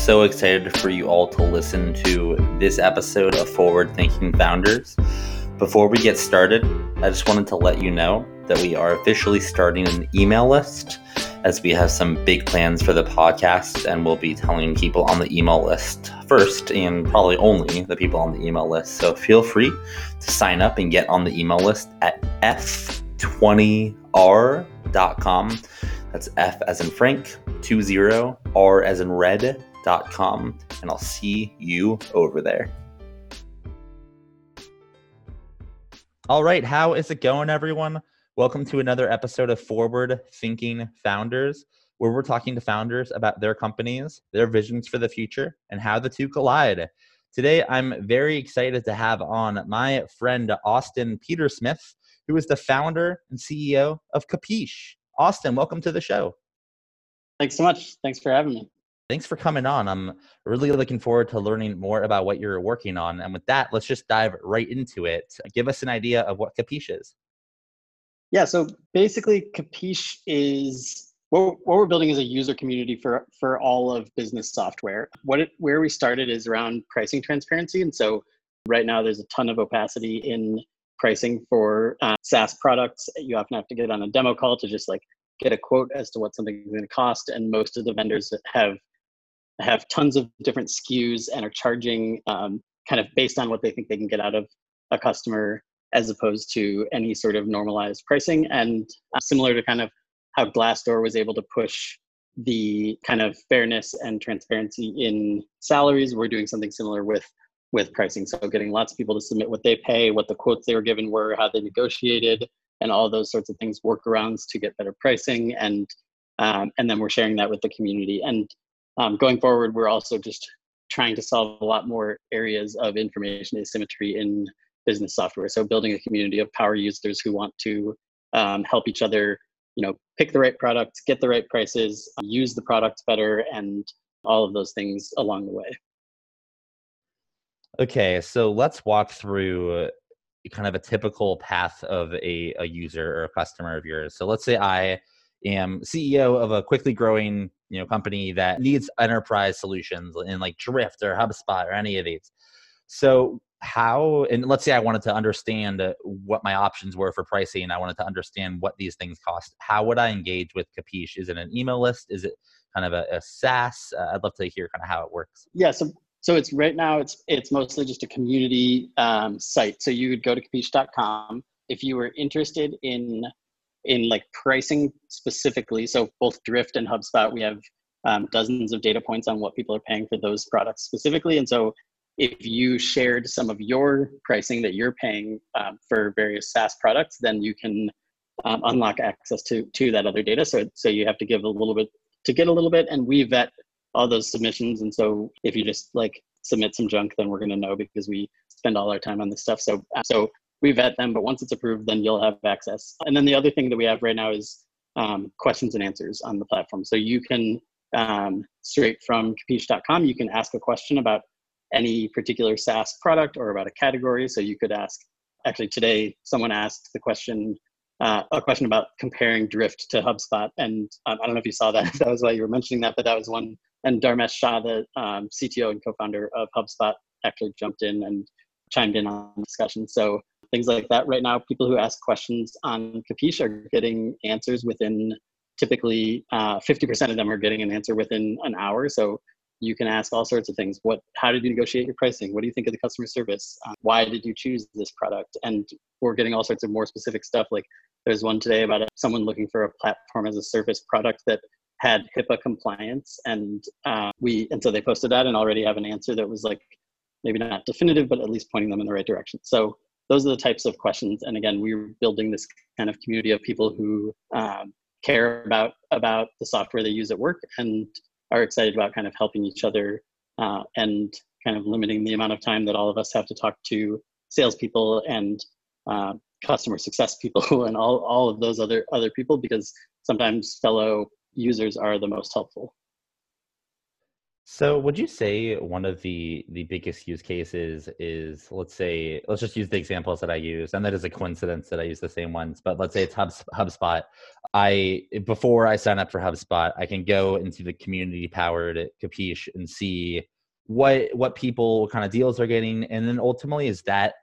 so excited for you all to listen to this episode of Forward Thinking Founders. Before we get started, I just wanted to let you know that we are officially starting an email list as we have some big plans for the podcast and we'll be telling people on the email list first and probably only the people on the email list. So feel free to sign up and get on the email list at f20r.com. That's F as in Frank, 20, R as in red.com. And I'll see you over there. All right, how is it going, everyone? Welcome to another episode of Forward Thinking Founders, where we're talking to founders about their companies, their visions for the future, and how the two collide. Today, I'm very excited to have on my friend Austin Petersmith, who is the founder and CEO of Capiche. Austin, welcome to the show. Thanks so much. Thanks for having me. Thanks for coming on. I'm really looking forward to learning more about what you're working on. And with that, let's just dive right into it. Give us an idea of what Capiche is. Yeah, so basically, Capiche is what, what we're building is a user community for for all of business software. What it, where we started is around pricing transparency, and so right now there's a ton of opacity in pricing for uh, SaaS products. You often have to get on a demo call to just like get a quote as to what something is going to cost, and most of the vendors have have tons of different SKUs and are charging um, kind of based on what they think they can get out of a customer as opposed to any sort of normalized pricing. And uh, similar to kind of how glassdoor was able to push the kind of fairness and transparency in salaries we're doing something similar with with pricing. So getting lots of people to submit what they pay what the quotes they were given were how they negotiated and all those sorts of things workarounds to get better pricing. And um, and then we're sharing that with the community. And um, going forward, we're also just trying to solve a lot more areas of information asymmetry in business software. So building a community of power users who want to um, help each other, you know, pick the right products, get the right prices, use the products better, and all of those things along the way. Okay, so let's walk through kind of a typical path of a, a user or a customer of yours. So let's say I am CEO of a quickly growing you know company that needs enterprise solutions in like Drift or HubSpot or any of these. So how and let's say I wanted to understand uh, what my options were for pricing. I wanted to understand what these things cost. How would I engage with Capiche? Is it an email list? Is it kind of a, a SaaS? Uh, I'd love to hear kind of how it works. Yeah, so so it's right now it's it's mostly just a community um, site. So you would go to capiche.com if you were interested in in like pricing specifically. So both Drift and HubSpot, we have um, dozens of data points on what people are paying for those products specifically. And so if you shared some of your pricing that you're paying um, for various SaaS products, then you can um, unlock access to to that other data. So so you have to give a little bit to get a little bit, and we vet all those submissions. And so if you just like submit some junk, then we're going to know because we spend all our time on this stuff. So so we vet them, but once it's approved, then you'll have access. And then the other thing that we have right now is um, questions and answers on the platform. So you can, um, straight from capiche.com, you can ask a question about any particular SaaS product or about a category. So you could ask, actually today, someone asked the question, uh, a question about comparing Drift to HubSpot. And um, I don't know if you saw that, that was why you were mentioning that, but that was one. And Dharmesh Shah, the um, CTO and co-founder of HubSpot, actually jumped in and chimed in on the discussion. So things like that. Right now, people who ask questions on Capiche are getting answers within typically uh, 50% of them are getting an answer within an hour. So you can ask all sorts of things. What, how did you negotiate your pricing? What do you think of the customer service? Uh, why did you choose this product? And we're getting all sorts of more specific stuff. Like there's one today about someone looking for a platform as a service product that had HIPAA compliance, and uh, we and so they posted that and already have an answer that was like maybe not definitive, but at least pointing them in the right direction. So those are the types of questions. And again, we're building this kind of community of people who um, care about about the software they use at work and are excited about kind of helping each other uh, and kind of limiting the amount of time that all of us have to talk to salespeople and uh, customer success people and all, all of those other other people because sometimes fellow users are the most helpful. So would you say one of the the biggest use cases is let's say let's just use the examples that I use and that is a coincidence that I use the same ones but let's say it's Hub, HubSpot. I before I sign up for HubSpot I can go into the community powered Capiche and see what what people what kind of deals are getting and then ultimately is that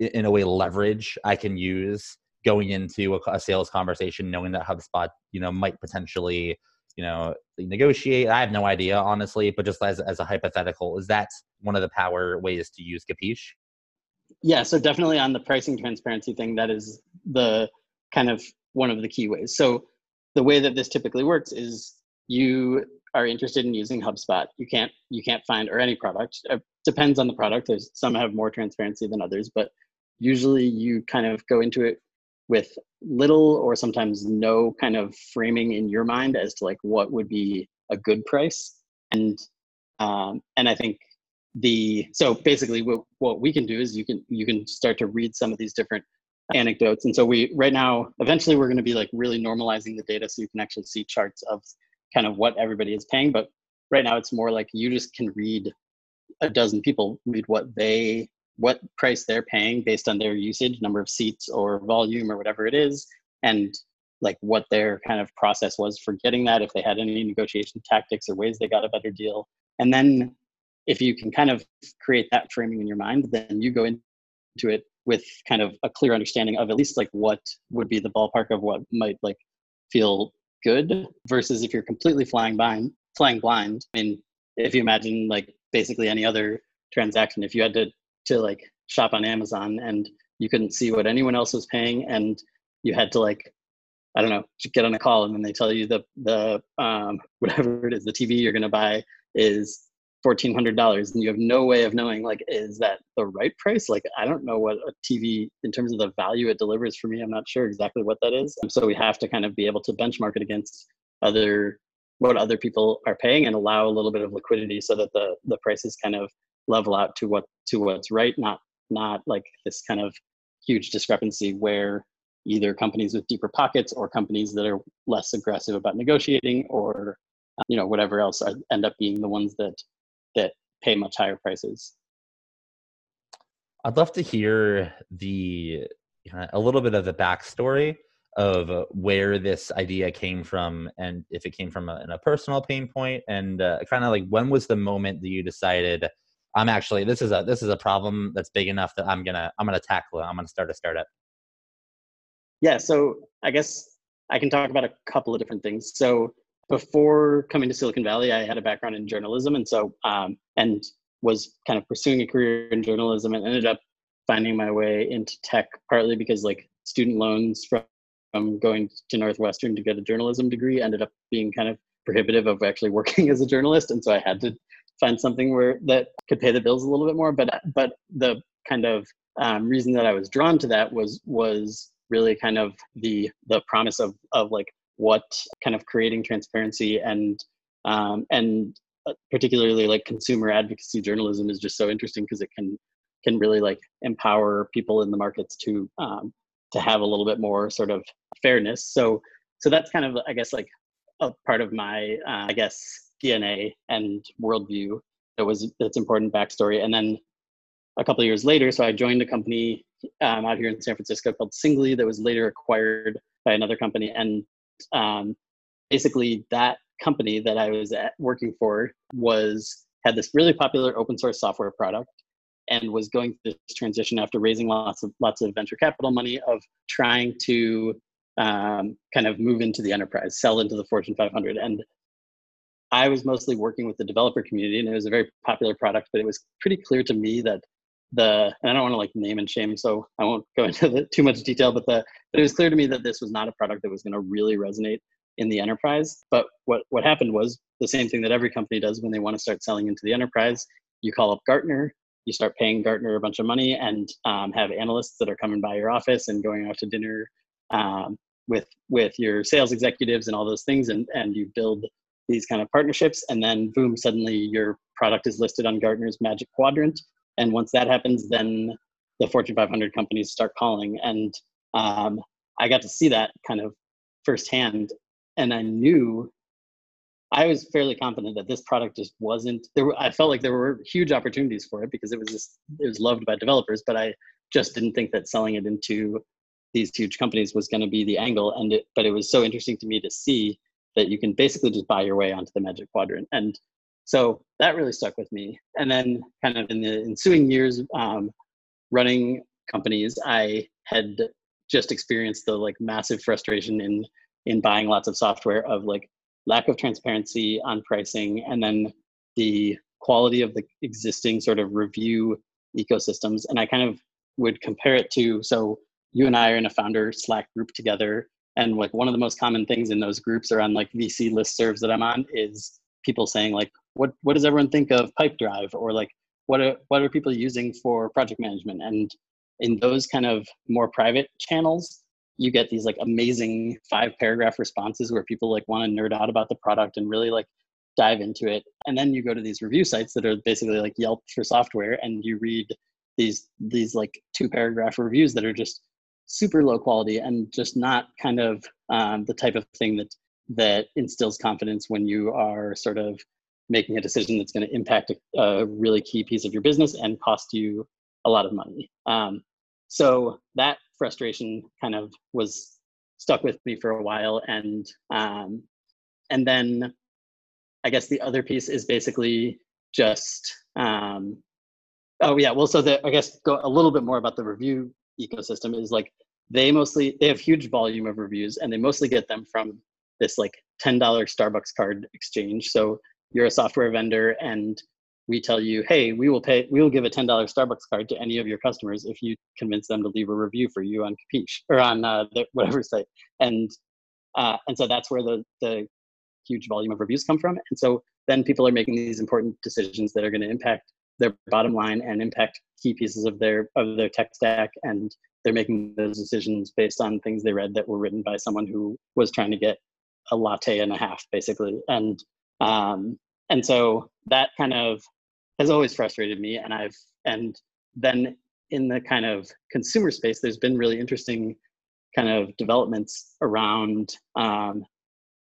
in a way leverage I can use going into a, a sales conversation knowing that HubSpot you know might potentially you know negotiate i have no idea honestly but just as, as a hypothetical is that one of the power ways to use capiche? Yeah so definitely on the pricing transparency thing that is the kind of one of the key ways. So the way that this typically works is you are interested in using hubspot. You can't you can't find or any product. It depends on the product. There's some have more transparency than others but usually you kind of go into it with little or sometimes no kind of framing in your mind as to like what would be a good price. And um, and i think the so basically what, what we can do is you can you can start to read some of these different anecdotes. And so we right now eventually we're going to be like really normalizing the data so you can actually see charts of kind of what everybody is paying. But right now it's more like you just can read a dozen people read what they what price they're paying based on their usage, number of seats or volume or whatever it is, and like what their kind of process was for getting that, if they had any negotiation tactics or ways they got a better deal. And then if you can kind of create that framing in your mind, then you go into it with kind of a clear understanding of at least like what would be the ballpark of what might like feel good versus if you're completely flying blind flying blind I mean if you imagine like basically any other transaction if you had to to like shop on Amazon and you couldn't see what anyone else was paying and you had to like I don't know get on a call and then they tell you the the um, whatever it is the TV you're gonna buy is fourteen hundred dollars and you have no way of knowing like is that the right price? Like I don't know what a TV in terms of the value it delivers for me I'm not sure exactly what that is. So we have to kind of be able to benchmark it against other what other people are paying and allow a little bit of liquidity so that the the prices kind of level out to what to what's right not not like this kind of huge discrepancy where either companies with deeper pockets or companies that are less aggressive about negotiating or uh, you know whatever else are, end up being the ones that that pay much higher prices. I'd love to hear the a little bit of the backstory of where this idea came from and if it came from a, a personal pain point and uh, kind of like when was the moment that you decided I'm actually this is a this is a problem that's big enough that I'm gonna I'm gonna tackle it. I'm gonna start a startup. Yeah, so I guess I can talk about a couple of different things. So before coming to Silicon Valley, I had a background in journalism, and so um, and was kind of pursuing a career in journalism, and ended up finding my way into tech partly because like student loans from, from going to Northwestern to get a journalism degree ended up being kind of prohibitive of actually working as a journalist, and so I had to find something where that could pay the bills a little bit more. But but the kind of um, reason that I was drawn to that was was really kind of the the promise of of like what kind of creating transparency and um, and uh, particularly like consumer advocacy journalism is just so interesting because it can can really like empower people in the markets to um, to have a little bit more sort of fairness. So so that's kind of I guess like a part of my uh, I guess DNA and worldview. That was that's important backstory. And then a couple years later, so I joined a company um, out here in San Francisco called Singly that was later acquired by another company. And um, basically, that company that I was at, working for was had this really popular open source software product and was going through this transition after raising lots of lots of venture capital money of trying to um, kind of move into the enterprise, sell into the Fortune 500. And I was mostly working with the developer community, and it was a very popular product. But it was pretty clear to me that the and I don't want to like name and shame, so I won't go into the, too much detail. But the but it was clear to me that this was not a product that was going to really resonate in the enterprise. But what what happened was the same thing that every company does when they want to start selling into the enterprise. You call up Gartner, you start paying Gartner a bunch of money, and um, have analysts that are coming by your office and going out to dinner um, with with your sales executives and all those things, and and you build these kind of partnerships and then boom suddenly your product is listed on gartner's magic quadrant and once that happens then the fortune 500 companies start calling and um, i got to see that kind of firsthand and i knew I was fairly confident that this product just wasn't there. I felt like there were huge opportunities for it because it was just, it was loved by developers, but I just didn't think that selling it into these huge companies was going to be the angle. And it, but it was so interesting to me to see that you can basically just buy your way onto the Magic Quadrant, and so that really stuck with me. And then, kind of in the ensuing years, um, running companies, I had just experienced the like massive frustration in in buying lots of software of like lack of transparency on pricing and then the quality of the existing sort of review ecosystems. And i kind of would compare it to so you and i are in a founder slack group together and like one of the most common things in those groups are on like vc list serves that i'm on is people saying like what what does everyone think of pipedrive? or like what are what are people using for project management? And in those kind of more private channels you get these like amazing five paragraph responses where people like want to nerd out about the product and really like dive into it. And then you go to these review sites that are basically like yelp for software and you read these these like two paragraph reviews that are just super low quality and just not kind of um, the type of thing that that instills confidence when you are sort of making a decision that's going to impact a, a, really key piece of your business and cost you a lot of money. Um, so that frustration kind of was stuck with me for a while and um, and then i guess the other piece is basically just um, oh yeah well so the, i guess go a little bit more about the review ecosystem is like they mostly they have huge volume of reviews and they mostly get them from this like $10 starbucks card exchange. So you're a software vendor and we tell you, hey, we will pay, we will give a ten dollars Starbucks card to any of your customers if you convince them to leave a review for you on Capiche or on uh, whatever site, and uh, and so that's where the the huge volume of reviews come from, and so then people are making these important decisions that are going to impact their bottom line and impact key pieces of their of their tech stack, and they're making those decisions based on things they read that were written by someone who was trying to get a latte and a half, basically, and um, and so that kind of has always frustrated me and i've and then in the kind of consumer space there's been really interesting kind of developments around um,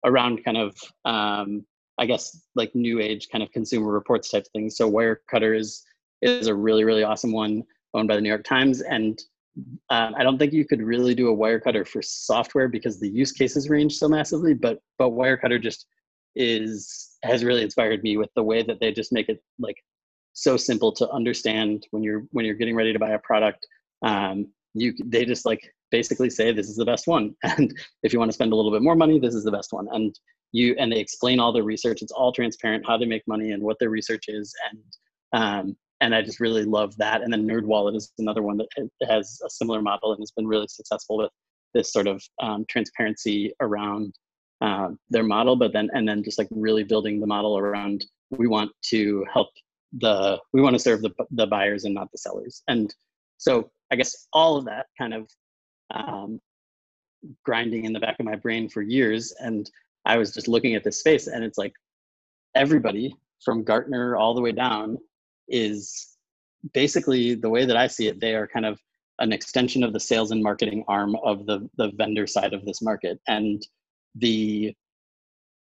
around kind of um, i guess like new age kind of consumer reports type things so wirecutter is is a really really awesome one owned by the new york times. And um, i don't think you could really do a wirecutter for software because the use cases range so massively but but wirecutter just is has really inspired me with the way that they just make it like so simple to understand when you're when you're getting ready to buy a product. Um, you they just like basically say this is the best one. And if you want to spend a little bit more money this is the best one. And you and they explain all the research. It's all transparent how they make money and what their research is and um, and i just really love that. And then nerdwallet is another one that has a similar model and has been really successful with this sort of um, transparency around uh, their model but then and then just like really building the model around we want to help the we want to serve the the buyers and not the sellers. And so i guess all of that kind of um, grinding in the back of my brain for years and i was just looking at this space and it's like everybody from gartner all the way down is basically the way that i see it they are kind of an extension of the sales and marketing arm of the the vendor side of this market. And the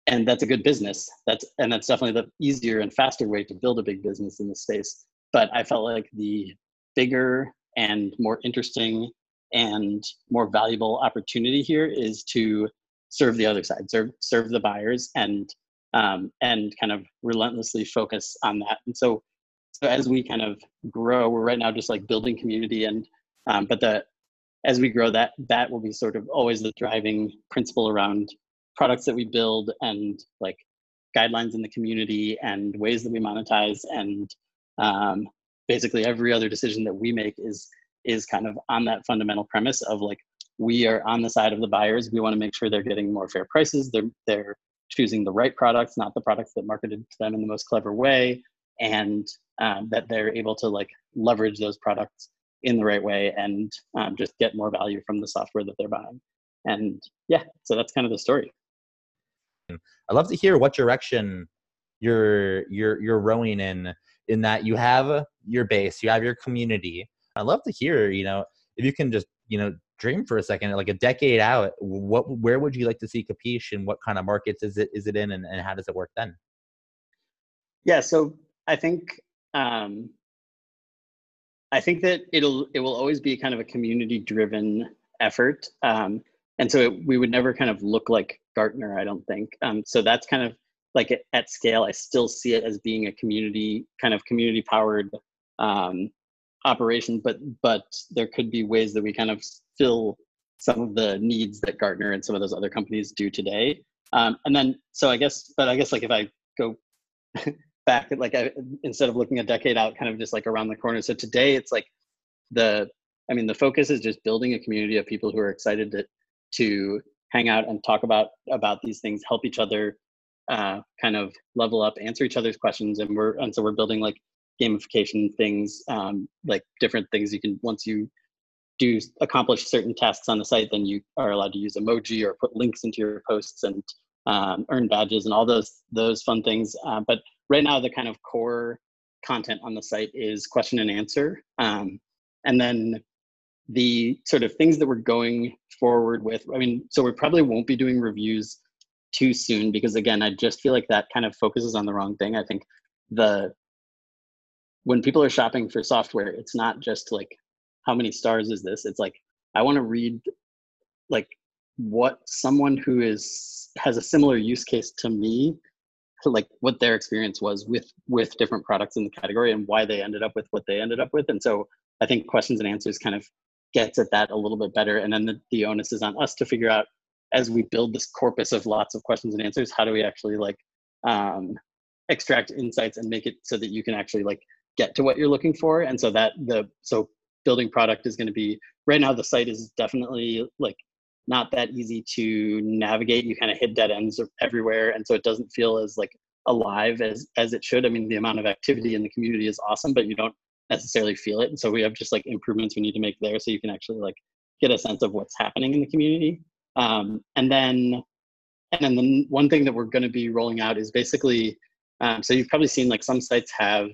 and that's a good business. That's and that's definitely the easier and faster way to build a big business in this space. But i felt like the bigger and more interesting and more valuable opportunity here is to serve the other side serve serve the buyers and um, and kind of relentlessly focus on that. And so so as we kind of grow we're right now just like building community and um, but the as we grow that that will be sort of always the driving principle around products that we build and like guidelines in the community and ways that we monetize and um, basically every other decision that we make is is kind of on that fundamental premise of like we are on the side of the buyers. We want to make sure they're getting more fair prices. They're they're choosing the right products not the products that marketed to them in the most clever way and um, that they're able to like leverage those products in the right way and um, just get more value from the software that they're buying. And yeah so that's kind of the story. I'd love to hear what direction you're you're you're rowing in in that you have your base, you have your community. I'd love to hear, you know, if you can just, you know, dream for a second, like a decade out, what where would you like to see Capiche and what kind of markets is it is it in and, and how does it work then? Yeah, so I think um, I think that it'll it will always be kind of a community driven effort, um, and so it, we would never kind of look like Gartner. I don't think. Um, so that's kind of like at scale. I still see it as being a community kind of community powered um, operation, but but there could be ways that we kind of fill some of the needs that Gartner and some of those other companies do today. Um, and then so I guess, but I guess like if I go back like I, instead of looking a decade out, kind of just like around the corner. So today it's like the I mean the focus is just building a community of people who are excited to to hang out and talk about about these things, help each other uh, kind of level up, answer each other's questions, and we're and so we're building like gamification things, um, like different things you can once you do accomplish certain tasks on the site, then you are allowed to use emoji or put links into your posts and um, earn badges and all those those fun things. Uh, but right now, the kind of core content on the site is question and answer, um, and then the sort of things that we're going forward with. I mean, so we probably won't be doing reviews too soon because again, I just feel like that kind of focuses on the wrong thing. I think the when people are shopping for software, it's not just like how many stars is this? It's like I want to read like what someone who is has a similar use case to me like what their experience was with with different products in the category and why they ended up with what they ended up with. And so i think questions and answers kind of gets at that a little bit better. And then the, the onus is on us to figure out as we build this corpus of lots of questions and answers how do we actually like um, extract insights and make it so that you can actually like get to what you're looking for. And so that the so building product is going to be right now the site is definitely like not that easy to navigate. You kind of hit dead ends everywhere and so it doesn't feel as like alive as as it should. I mean the amount of activity in the community is awesome but you don't necessarily feel it and so we have just like improvements we need to make there so you can actually like get a sense of what's happening in the community. Um, and then and then the one thing that we're going to be rolling out is basically um, so you've probably seen like some sites have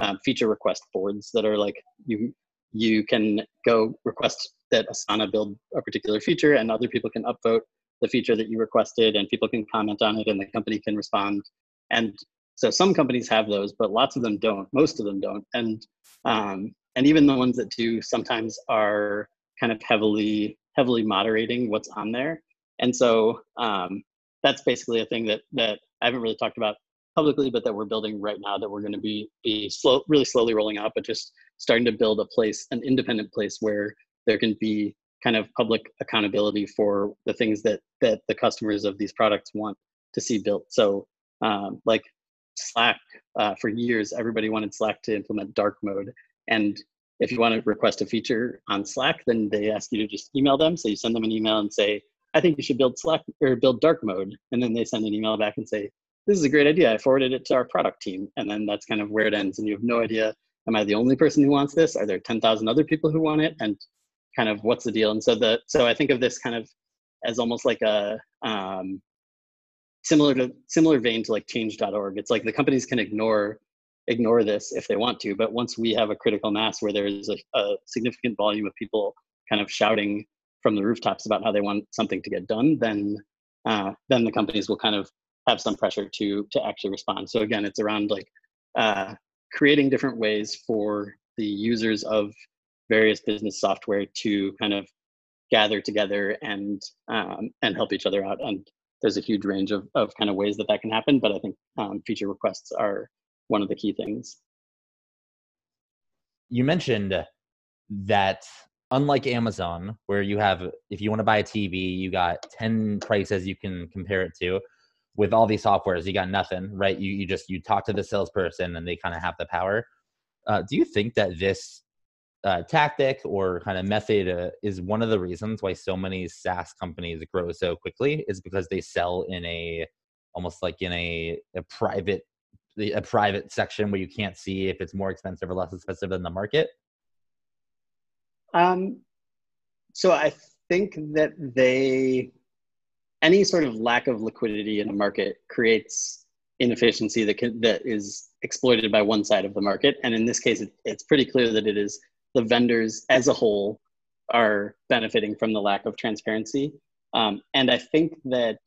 um, feature request boards that are like you you can go request that Asana build a particular feature and other people can upvote the feature that you requested and people can comment on it and the company can respond. And so some companies have those, but lots of them don't. Most of them don't. And um, and even the ones that do sometimes are kind of heavily heavily moderating what's on there. And so um, that's basically a thing that that I haven't really talked about publicly, but that we're building right now that we're going to be be slow, really slowly rolling out, but just starting to build a place, an independent place where there can be kind of public accountability for the things that that the customers of these products want to see built. So, um, like Slack, uh, for years, everybody wanted Slack to implement dark mode, and if you want to request a feature on Slack, then they ask you to just email them. So you send them an email and say, I think you should build Slack or build dark mode. And then they send an email back and say, this is a great idea. I forwarded it to our product team. And then that's kind of where it ends. And you have no idea, am I the only person who wants this? Are there 10,000 other people who want it? And kind of what's the deal? And so the, so I think of this kind of as almost like a, um, similar to similar vein to like change.org. It's like the companies can ignore ignore this if they want to, but once we have a critical mass where there's a, a significant volume of people kind of shouting from the rooftops about how they want something to get done, then uh, then the companies will kind of have some pressure to to actually respond. So again, it's around like uh, creating different ways for the users of various business software to kind of gather together and um, and help each other out. And there's a huge range of of kind of ways that that can happen. But I think um, feature requests are one of the key things. You mentioned that unlike Amazon, where you have if you want to buy a TV, you got ten prices you can compare it to with all these softwares, you got nothing, right? You you just you talk to the salesperson and they kind of have the power. Uh, do you think that this uh, tactic or kind of method uh, is one of the reasons why so many SaaS companies grow so quickly? Is because they sell in a almost like in a, a private a private section where you can't see if it's more expensive or less expensive than the market? Um, so I think that they any sort of lack of liquidity in a market creates inefficiency that can, that is exploited by one side of the market. And in this case, it, it's pretty clear that it is the vendors as a whole are benefiting from the lack of transparency. Um, and I think that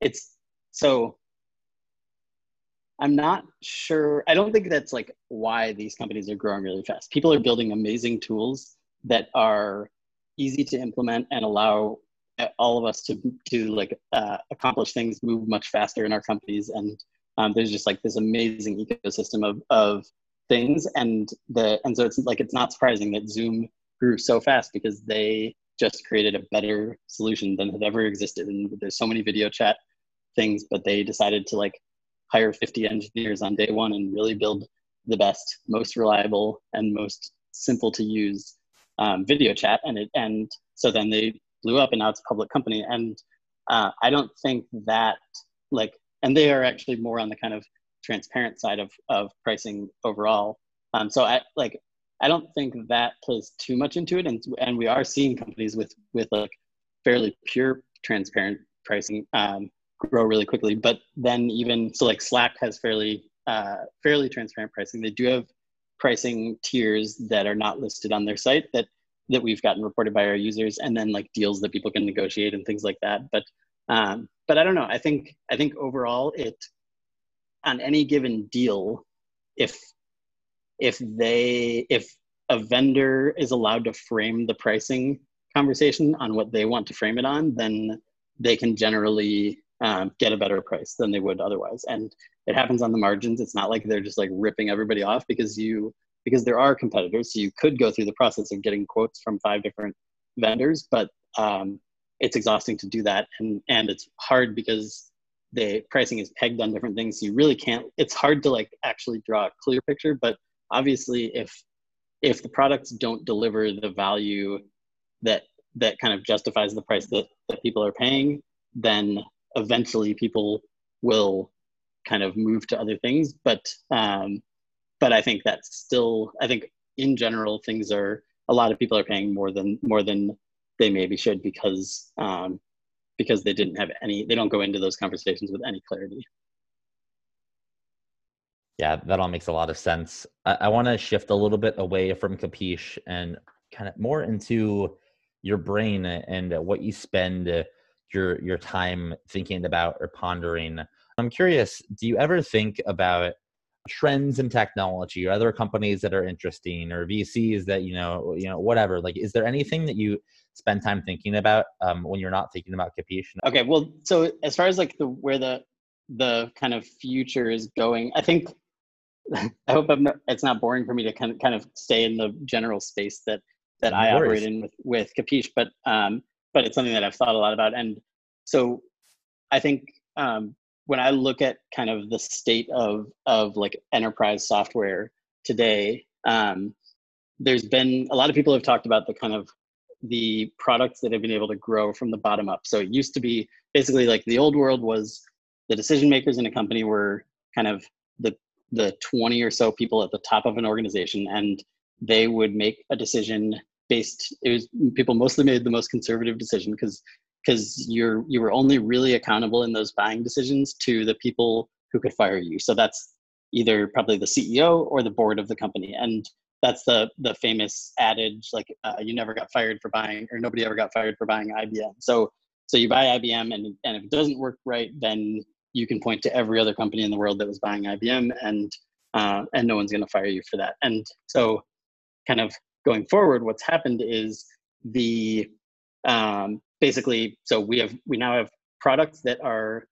it's so I'm not sure. I don't think that's like why these companies are growing really fast. People are building amazing tools that are easy to implement and allow all of us to to like uh, accomplish things move much faster in our companies. And um, there's just like this amazing ecosystem of of things. And the and so it's like it's not surprising that zoom grew so fast because they just created a better solution than had ever existed. And there's so many video chat things but they decided to like hire 50 engineers on day one and really build the best most reliable and most simple to use um, video chat. And it and so then they blew up and now it's a public company. And uh, i don't think that like and they are actually more on the kind of transparent side of, of pricing overall. Um, so i like i don't think that plays too much into it. And, and we are seeing companies with with like fairly pure transparent pricing um, grow really quickly. But then even so like slack has fairly uh, fairly transparent pricing. They do have pricing tiers that are not listed on their site that that we've gotten reported by our users and then like deals that people can negotiate and things like that. But um, but i don't know. I think i think overall it on any given deal if if they if a vendor is allowed to frame the pricing conversation on what they want to frame it on then they can generally um, get a better price than they would otherwise. And it happens on the margins. It's not like they're just like ripping everybody off because you because there are competitors. So you could go through the process of getting quotes from five different vendors, but um, it's exhausting to do that. And, and it's hard because the pricing is pegged on different things. So you really can't, it's hard to like actually draw a clear picture, but obviously if, if the products don't deliver the value that, that kind of justifies the price that, that people are paying, then eventually people will kind of move to other things. But um, but I think that's still I think in general things are a lot of people are paying more than more than they maybe should because um, because they didn't have any they don't go into those conversations with any clarity. Yeah, that all makes a lot of sense. I, I want to shift a little bit away from Capiche and kind of more into your brain and what you spend your your time thinking about or pondering. I'm curious, do you ever think about trends in technology or other companies that are interesting or VCs that you know you know whatever like is there anything that you spend time thinking about um, when you're not thinking about Capiche? Okay, well, so as far as like the where the the kind of future is going, I think I hope I'm not, it's not boring for me to kind of kind of stay in the general space that that no I worries. operate in with with Capiche, but um, but it's something that I've thought a lot about, and so I think um, when I look at kind of the state of of like enterprise software today, um, there's been a lot of people have talked about the kind of the products that have been able to grow from the bottom up. So it used to be basically like the old world was the decision makers in a company were kind of the the 20 or so people at the top of an organization and they would make a decision based it was people mostly made the most conservative decision because because you're you were only really accountable in those buying decisions to the people who could fire you. So that's either probably the CEO or the board of the company, and that's the the famous adage like uh, you never got fired for buying or nobody ever got fired for buying IBM. So so you buy IBM and and if it doesn't work right, then you can point to every other company in the world that was buying IBM and uh, and no one's going to fire you for that. And so kind of going forward, what's happened is the um, basically, so we have we now have products that are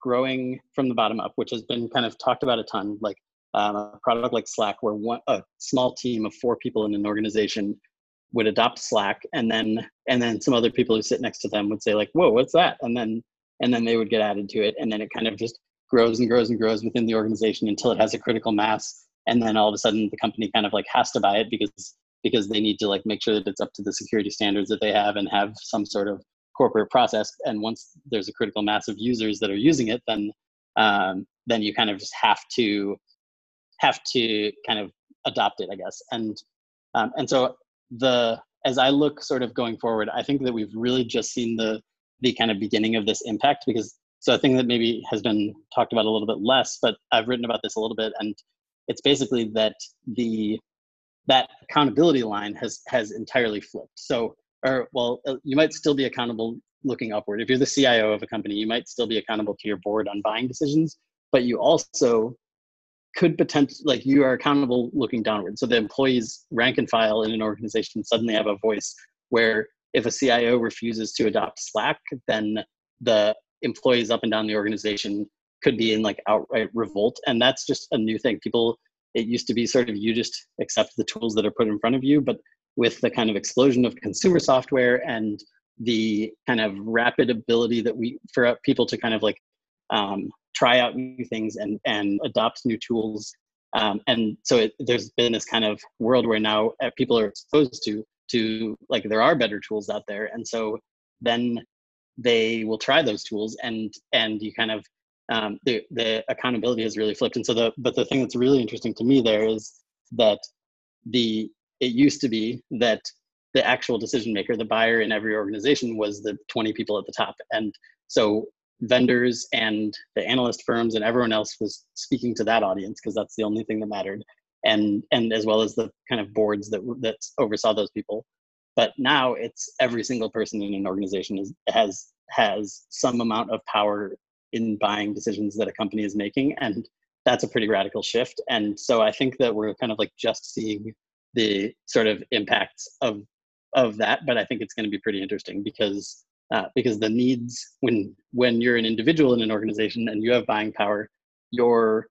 growing from the bottom up, which has been kind of talked about a ton. Like um, a product like Slack, where one a small team of four people in an organization would adopt Slack, and then and then some other people who sit next to them would say like, "Whoa, what's that?" And then and then they would get added to it, and then it kind of just grows and grows and grows within the organization until it has a critical mass, and then all of a sudden the company kind of like has to buy it because because they need to like make sure that it's up to the security standards that they have and have some sort of corporate process. And once there's a critical mass of users that are using it then um, then you kind of just have to have to kind of adopt it i guess. And um, and so the as i look sort of going forward i think that we've really just seen the the kind of beginning of this impact because so a thing that maybe has been talked about a little bit less but i've written about this a little bit and it's basically that the that accountability line has has entirely flipped. So, or well, uh, you might still be accountable looking upward. If you're the CIO of a company, you might still be accountable to your board on buying decisions, but you also could potentially like you are accountable looking downward. So the employees rank and file in an organization suddenly have a voice where if a CIO refuses to adopt Slack, then the employees up and down the organization could be in like outright revolt. And that's just a new thing. People it used to be sort of you just accept the tools that are put in front of you, but with the kind of explosion of consumer software and the kind of rapid ability that we for people to kind of like um, try out new things and and adopt new tools um, and so it, there's been this kind of world where now uh, people are exposed to to like there are better tools out there and so then they will try those tools and and you kind of um, the the accountability has really flipped. And so the but the thing that's really interesting to me there is that the it used to be that the actual decision maker the buyer in every organization was the 20 people at the top. And so vendors and the analyst firms and everyone else was speaking to that audience because that's the only thing that mattered. And and as well as the kind of boards that that oversaw those people. But now it's every single person in an organization is, has has some amount of power in buying decisions that a company is making and that's a pretty radical shift. And so i think that we're kind of like just seeing the sort of impacts of of that but i think it's going to be pretty interesting because uh, because the needs when when you're an individual in an organization and you have buying power your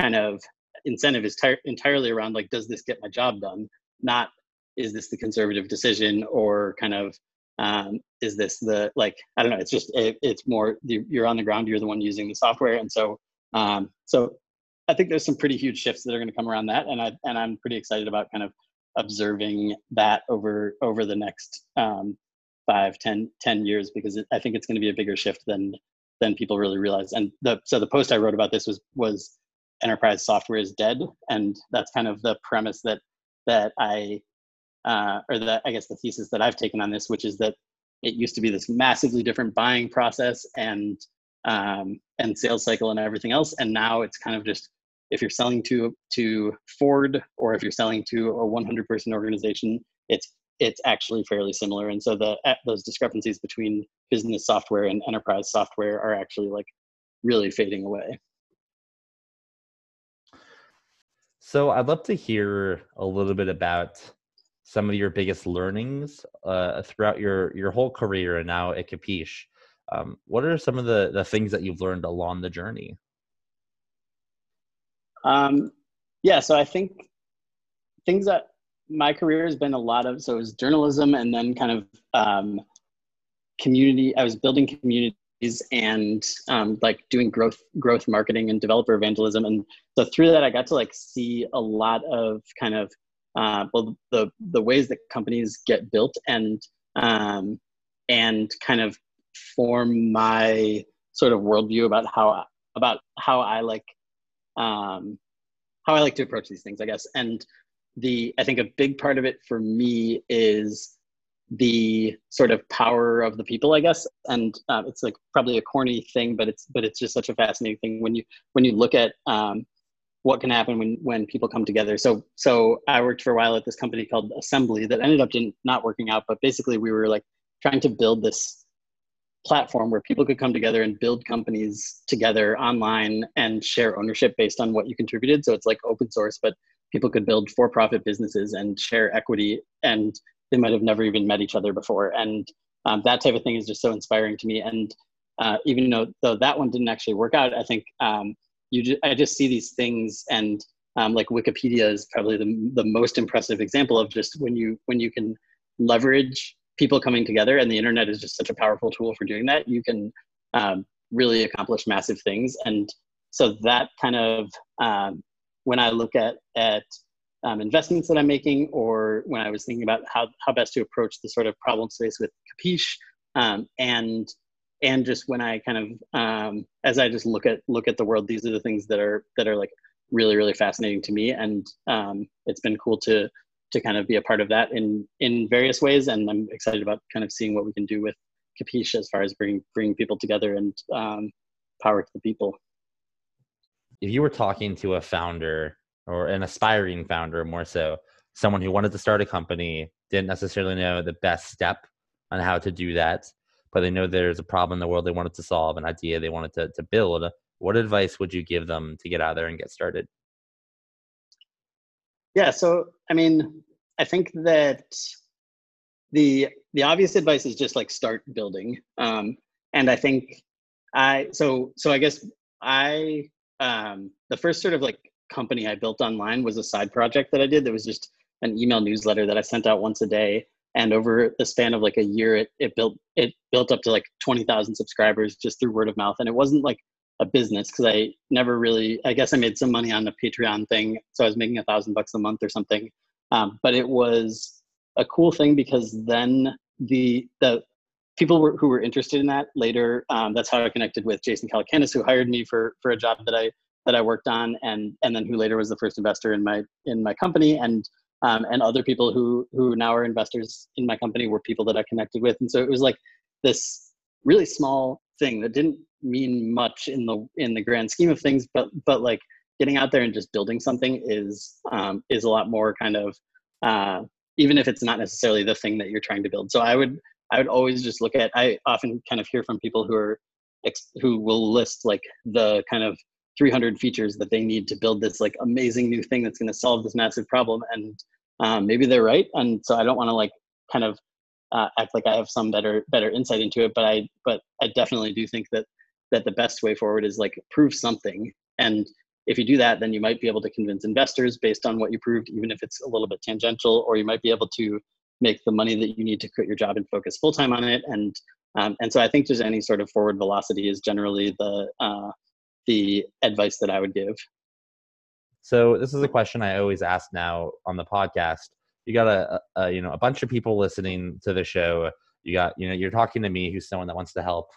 kind of incentive is tir- entirely around like does this get my job done? Not is this the conservative decision or kind of um, is this the like i don't know it's just it, it's more you're on the ground you're the one using the software and so um, so i think there's some pretty huge shifts that are going to come around that and i and i'm pretty excited about kind of observing that over over the next um, five, 10, 10 years because it, I think it's going to be a bigger shift than than people really realize. And the so the post I wrote about this was was enterprise software is dead, and that's kind of the premise that that I uh, or the I guess the thesis that I've taken on this, which is that it used to be this massively different buying process and um, and sales cycle and everything else, and now it's kind of just if you're selling to to Ford or if you're selling to a 100 person organization, it's it's actually fairly similar. And so the those discrepancies between business software and enterprise software are actually like really fading away. So I'd love to hear a little bit about some of your biggest learnings uh, throughout your your whole career and now at Capiche. Um, what are some of the the things that you've learned along the journey? Um, yeah, so I think things that my career has been a lot of so it was journalism and then kind of um, community. I was building communities and um, like doing growth growth marketing and developer evangelism, and so through that I got to like see a lot of kind of uh, well the the ways that companies get built and um, and kind of form my sort of worldview about how about how I like um, how I like to approach these things, I guess. And the I think a big part of it for me is the sort of power of the people, I guess. And uh, it's like probably a corny thing, but it's but it's just such a fascinating thing when you when you look at um, what can happen when when people come together. So so I worked for a while at this company called Assembly that ended up didn't, not working out, but basically we were like trying to build this platform where people could come together and build companies together online and share ownership based on what you contributed. So it's like open source, but people could build for-profit businesses and share equity and they might have never even met each other before and um, that type of thing is just so inspiring to me and uh, even though, though that one didn't actually work out i think um, you just, i just see these things and um, like wikipedia is probably the, the most impressive example of just when you when you can leverage people coming together and the internet is just such a powerful tool for doing that you can um, really accomplish massive things. And so that kind of um, when I look at at um, investments that I'm making, or when I was thinking about how how best to approach the sort of problem space with Capiche, um, and and just when I kind of um, as I just look at look at the world, these are the things that are that are like really really fascinating to me, and um, it's been cool to to kind of be a part of that in in various ways, and I'm excited about kind of seeing what we can do with Capiche as far as bringing bringing people together and um, power to the people. If you were talking to a founder or an aspiring founder more so someone who wanted to start a company didn't necessarily know the best step on how to do that, but they know there's a problem in the world they wanted to solve, an idea they wanted to, to build. What advice would you give them to get out there and get started? Yeah, so I mean, I think that the the obvious advice is just like start building. Um, and I think I so so I guess I um, the first sort of like company I built online was a side project that I did that was just an email newsletter that I sent out once a day. And over the span of like a year, it, it built it built up to like twenty thousand subscribers just through word of mouth. And it wasn't like a business because I never really I guess I made some money on the Patreon thing, so I was making a thousand bucks a month or something. Um, but it was a cool thing because then the the people were, who were interested in that later um, that's how i connected with jason calacanis who hired me for for a job that i that i worked on and and then who later was the first investor in my in my company and um, and other people who who now are investors in my company were people that i connected with and so it was like this really small thing that didn't mean much in the in the grand scheme of things but but like getting out there and just building something is um, is a lot more kind of uh, even if it's not necessarily the thing that you're trying to build so i would I would always just look at. I often kind of hear from people who are who will list like the kind of 300 features that they need to build this like amazing new thing that's going to solve this massive problem, and um, maybe they're right. And so I don't want to like kind of uh, act like I have some better better insight into it, but I but I definitely do think that that the best way forward is like prove something and if you do that then you might be able to convince investors based on what you proved even if it's a little bit tangential or you might be able to make the money that you need to quit your job and focus full time on it. And um, and so I think just any sort of forward velocity is generally the uh, the advice that I would give. So this is a question I always ask now on the podcast. You got a, a you know a bunch of people listening to the show. You got you know you're talking to me, who's someone that wants to help,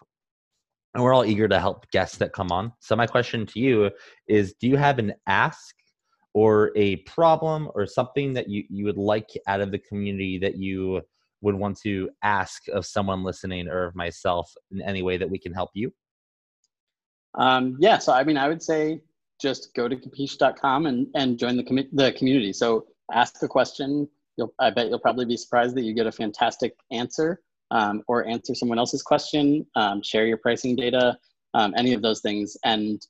and we're all eager to help guests that come on. So my question to you is: Do you have an ask or a problem or something that you, you would like out of the community that you would want to ask of someone listening or of myself in any way that we can help you? Um, yeah, so I mean, I would say just go to capiche.com and, and join the, com- the community. So ask a question. You'll, I bet you'll probably be surprised that you get a fantastic answer um, or answer someone else's question, um, share your pricing data, um, any of those things. And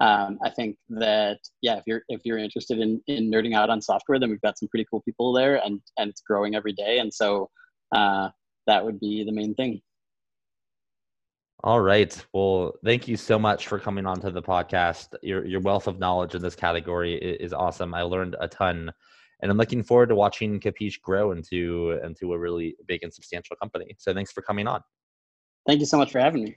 um, I think that yeah, if you're if you're interested in in nerding out on software, then we've got some pretty cool people there, and and it's growing every day, and so uh, that would be the main thing. All right. Well, thank you so much for coming on to the podcast. Your your wealth of knowledge in this category is awesome. I learned a ton, and I'm looking forward to watching Capiche grow into into a really big and substantial company. So thanks for coming on. Thank you so much for having me.